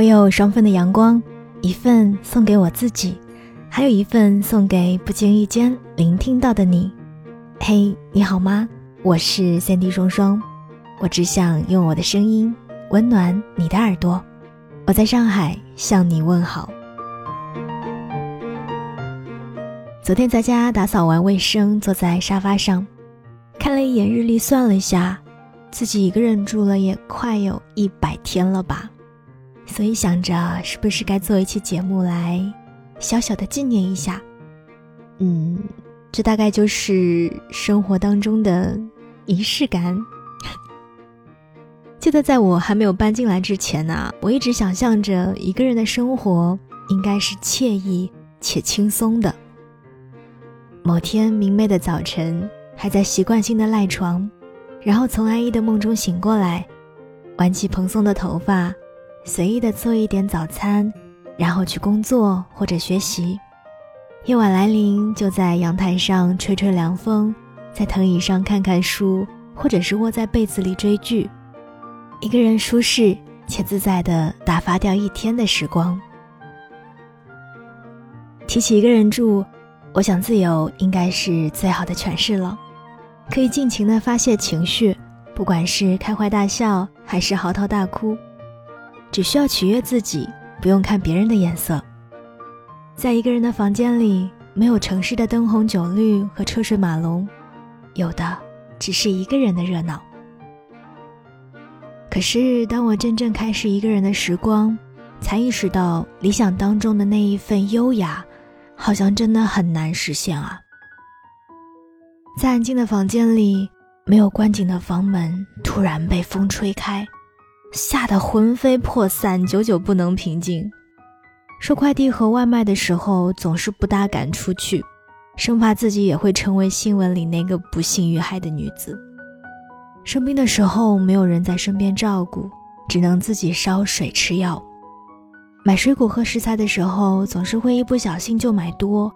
我有双份的阳光，一份送给我自己，还有一份送给不经意间聆听到的你。嘿，你好吗？我是三 D 双双，我只想用我的声音温暖你的耳朵。我在上海向你问好。昨天在家打扫完卫生，坐在沙发上，看了一眼日历，算了一下，自己一个人住了也快有一百天了吧。所以想着是不是该做一期节目来小小的纪念一下，嗯，这大概就是生活当中的仪式感。记得在我还没有搬进来之前呢，我一直想象着一个人的生活应该是惬意且轻松的。某天明媚的早晨，还在习惯性的赖床，然后从安逸的梦中醒过来，挽起蓬松的头发。随意的做一点早餐，然后去工作或者学习。夜晚来临，就在阳台上吹吹凉风，在藤椅上看看书，或者是窝在被子里追剧，一个人舒适且自在的打发掉一天的时光。提起一个人住，我想自由应该是最好的诠释了，可以尽情的发泄情绪，不管是开怀大笑还是嚎啕大哭。只需要取悦自己，不用看别人的眼色。在一个人的房间里，没有城市的灯红酒绿和车水马龙，有的只是一个人的热闹。可是，当我真正开始一个人的时光，才意识到理想当中的那一份优雅，好像真的很难实现啊！在安静的房间里，没有关紧的房门突然被风吹开。吓得魂飞魄散，久久不能平静。收快递和外卖的时候，总是不大敢出去，生怕自己也会成为新闻里那个不幸遇害的女子。生病的时候，没有人在身边照顾，只能自己烧水吃药。买水果和食材的时候，总是会一不小心就买多，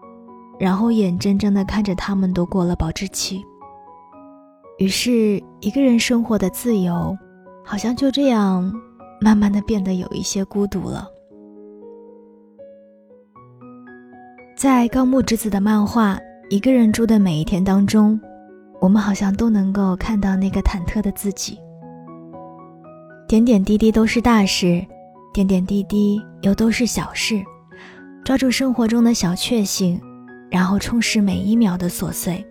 然后眼睁睁地看着他们都过了保质期。于是，一个人生活的自由。好像就这样，慢慢的变得有一些孤独了。在高木直子的漫画《一个人住的每一天》当中，我们好像都能够看到那个忐忑的自己。点点滴滴都是大事，点点滴滴又都是小事。抓住生活中的小确幸，然后充实每一秒的琐碎。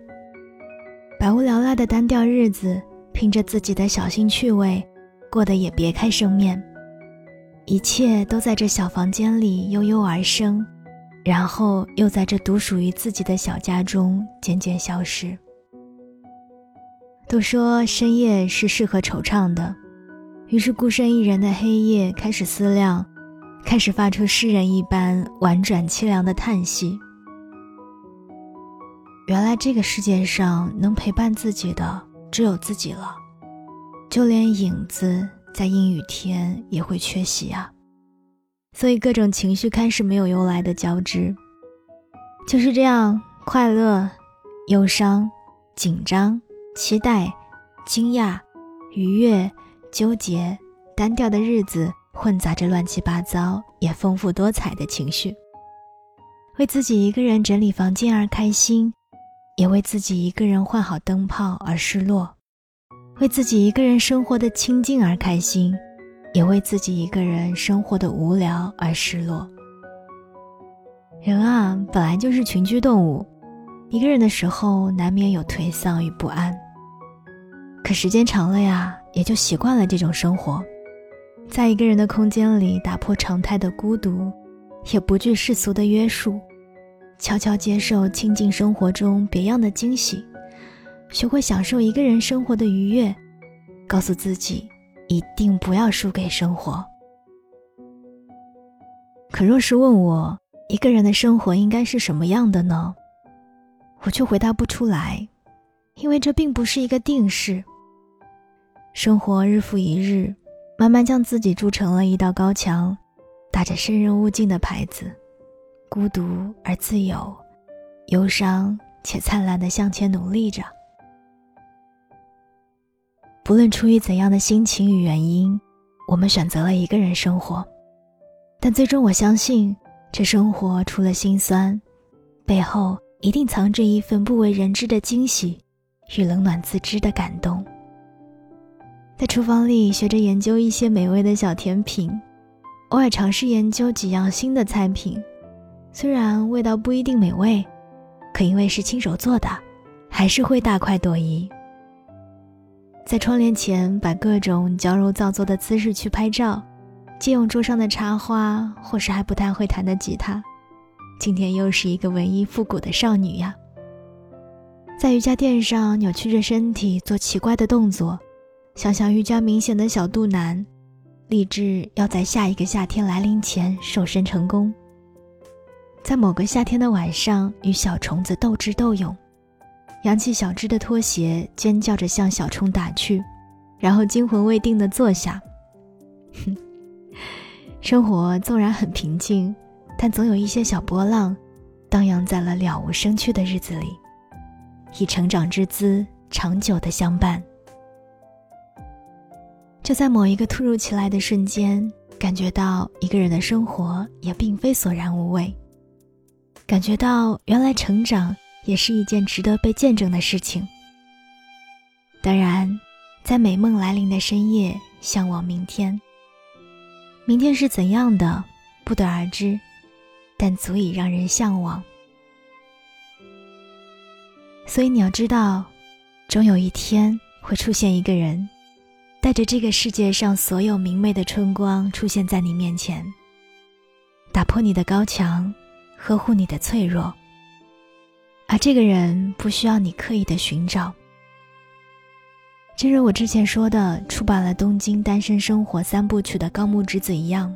百无聊赖的单调日子，凭着自己的小心趣味。过得也别开生面，一切都在这小房间里悠悠而生，然后又在这独属于自己的小家中渐渐消失。都说深夜是适合惆怅的，于是孤身一人的黑夜开始思量，开始发出诗人一般婉转凄凉的叹息。原来这个世界上能陪伴自己的只有自己了。就连影子在阴雨天也会缺席啊，所以各种情绪开始没有由来的交织。就是这样，快乐、忧伤、紧张、期待、惊讶、愉悦、纠结、单调的日子混杂着乱七八糟也丰富多彩的情绪。为自己一个人整理房间而开心，也为自己一个人换好灯泡而失落。为自己一个人生活的清静而开心，也为自己一个人生活的无聊而失落。人啊，本来就是群居动物，一个人的时候难免有颓丧与不安。可时间长了呀，也就习惯了这种生活，在一个人的空间里打破常态的孤独，也不惧世俗的约束，悄悄接受亲近生活中别样的惊喜。学会享受一个人生活的愉悦，告诉自己一定不要输给生活。可若是问我一个人的生活应该是什么样的呢？我却回答不出来，因为这并不是一个定式。生活日复一日，慢慢将自己筑成了一道高墙，打着“生人勿近”的牌子，孤独而自由，忧伤且灿烂的向前努力着。不论出于怎样的心情与原因，我们选择了一个人生活，但最终我相信，这生活除了心酸，背后一定藏着一份不为人知的惊喜与冷暖自知的感动。在厨房里学着研究一些美味的小甜品，偶尔尝试研究几样新的菜品，虽然味道不一定美味，可因为是亲手做的，还是会大快朵颐。在窗帘前摆各种矫揉造作的姿势去拍照。借用桌上的插花，或是还不太会弹的吉他，今天又是一个文艺复古的少女呀。在瑜伽垫上扭曲着身体做奇怪的动作，想想瑜伽明显的小肚腩，立志要在下一个夏天来临前瘦身成功。在某个夏天的晚上，与小虫子斗智斗勇，扬起小只的拖鞋，尖叫着向小冲打去，然后惊魂未定地坐下，哼。生活纵然很平静，但总有一些小波浪，荡漾在了了无生趣的日子里，以成长之姿长久的相伴。就在某一个突如其来的瞬间，感觉到一个人的生活也并非索然无味，感觉到原来成长也是一件值得被见证的事情。当然，在美梦来临的深夜，向往明天。明天是怎样的，不得而知，但足以让人向往。所以你要知道，终有一天会出现一个人，带着这个世界上所有明媚的春光出现在你面前，打破你的高墙，呵护你的脆弱。而这个人不需要你刻意的寻找。正如我之前说的，出版了《东京单身生活三部曲》的高木直子一样，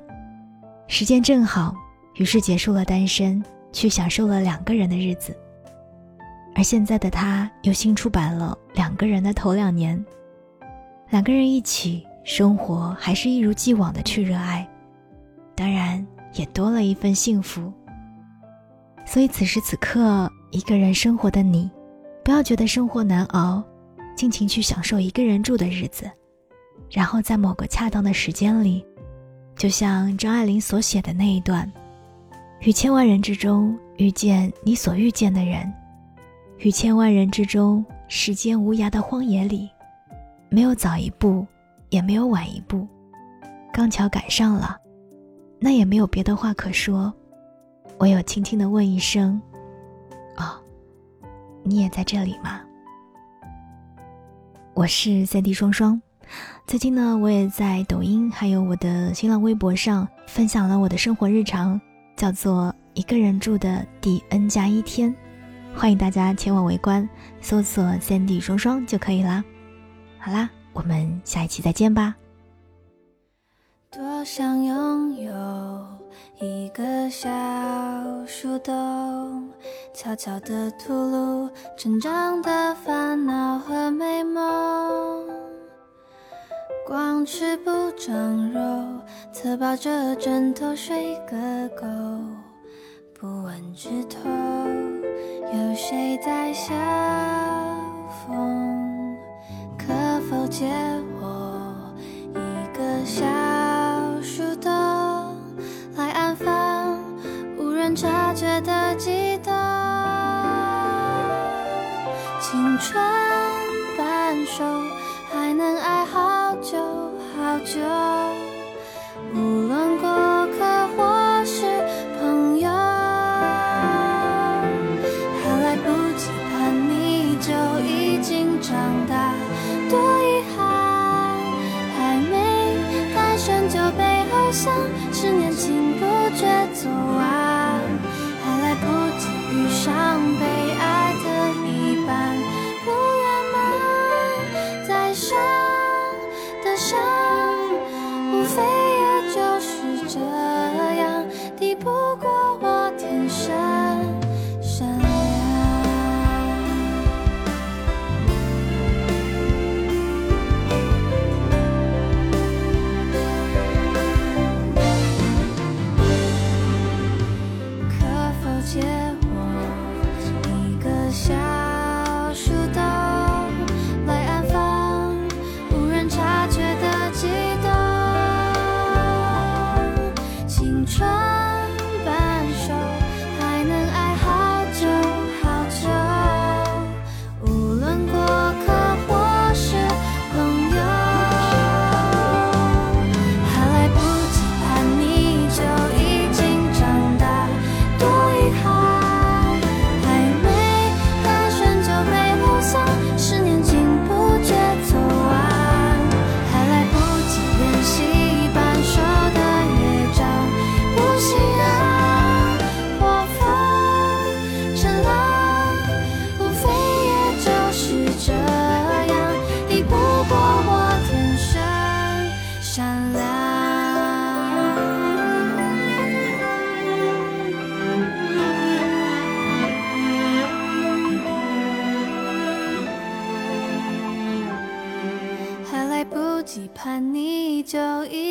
时间正好，于是结束了单身，去享受了两个人的日子。而现在的他又新出版了《两个人的头两年》，两个人一起生活，还是一如既往的去热爱，当然也多了一份幸福。所以此时此刻，一个人生活的你，不要觉得生活难熬。尽情去享受一个人住的日子，然后在某个恰当的时间里，就像张爱玲所写的那一段：“于千万人之中遇见你所遇见的人，于千万人之中时间无涯的荒野里，没有早一步，也没有晚一步，刚巧赶上了，那也没有别的话可说，唯有轻轻的问一声：你也在这里吗？”我是三 D 双双，最近呢，我也在抖音还有我的新浪微博上分享了我的生活日常，叫做一个人住的第 N 加一天，欢迎大家前往围观，搜索三 D 双双就可以啦。好啦，我们下一期再见吧。多想拥有一个小树洞。悄悄地吐露成长的烦恼和美梦，光吃不长肉，侧抱着枕头睡个够，不问枝头有谁在笑风，可否借我一个小察觉的悸动。青春半熟，还能爱好久好久。无论过客或是朋友，还来不及叛逆就已经长大，多遗憾。还没单身就被偶像，是年轻不觉走完，遇上悲哀。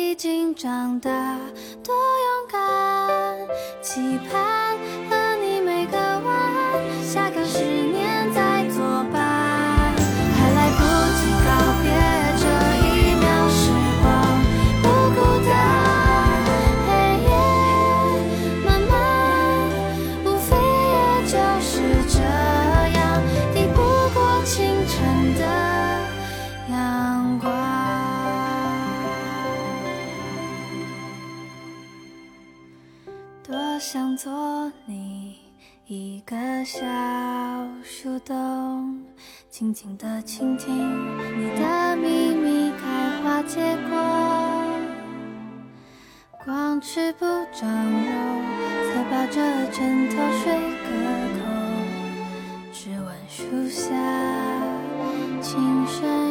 已经长大，多想做你一个小树洞，静静的倾听你的秘密开花结果。光吃不长肉，才把这枕头睡个够。只闻树下琴声。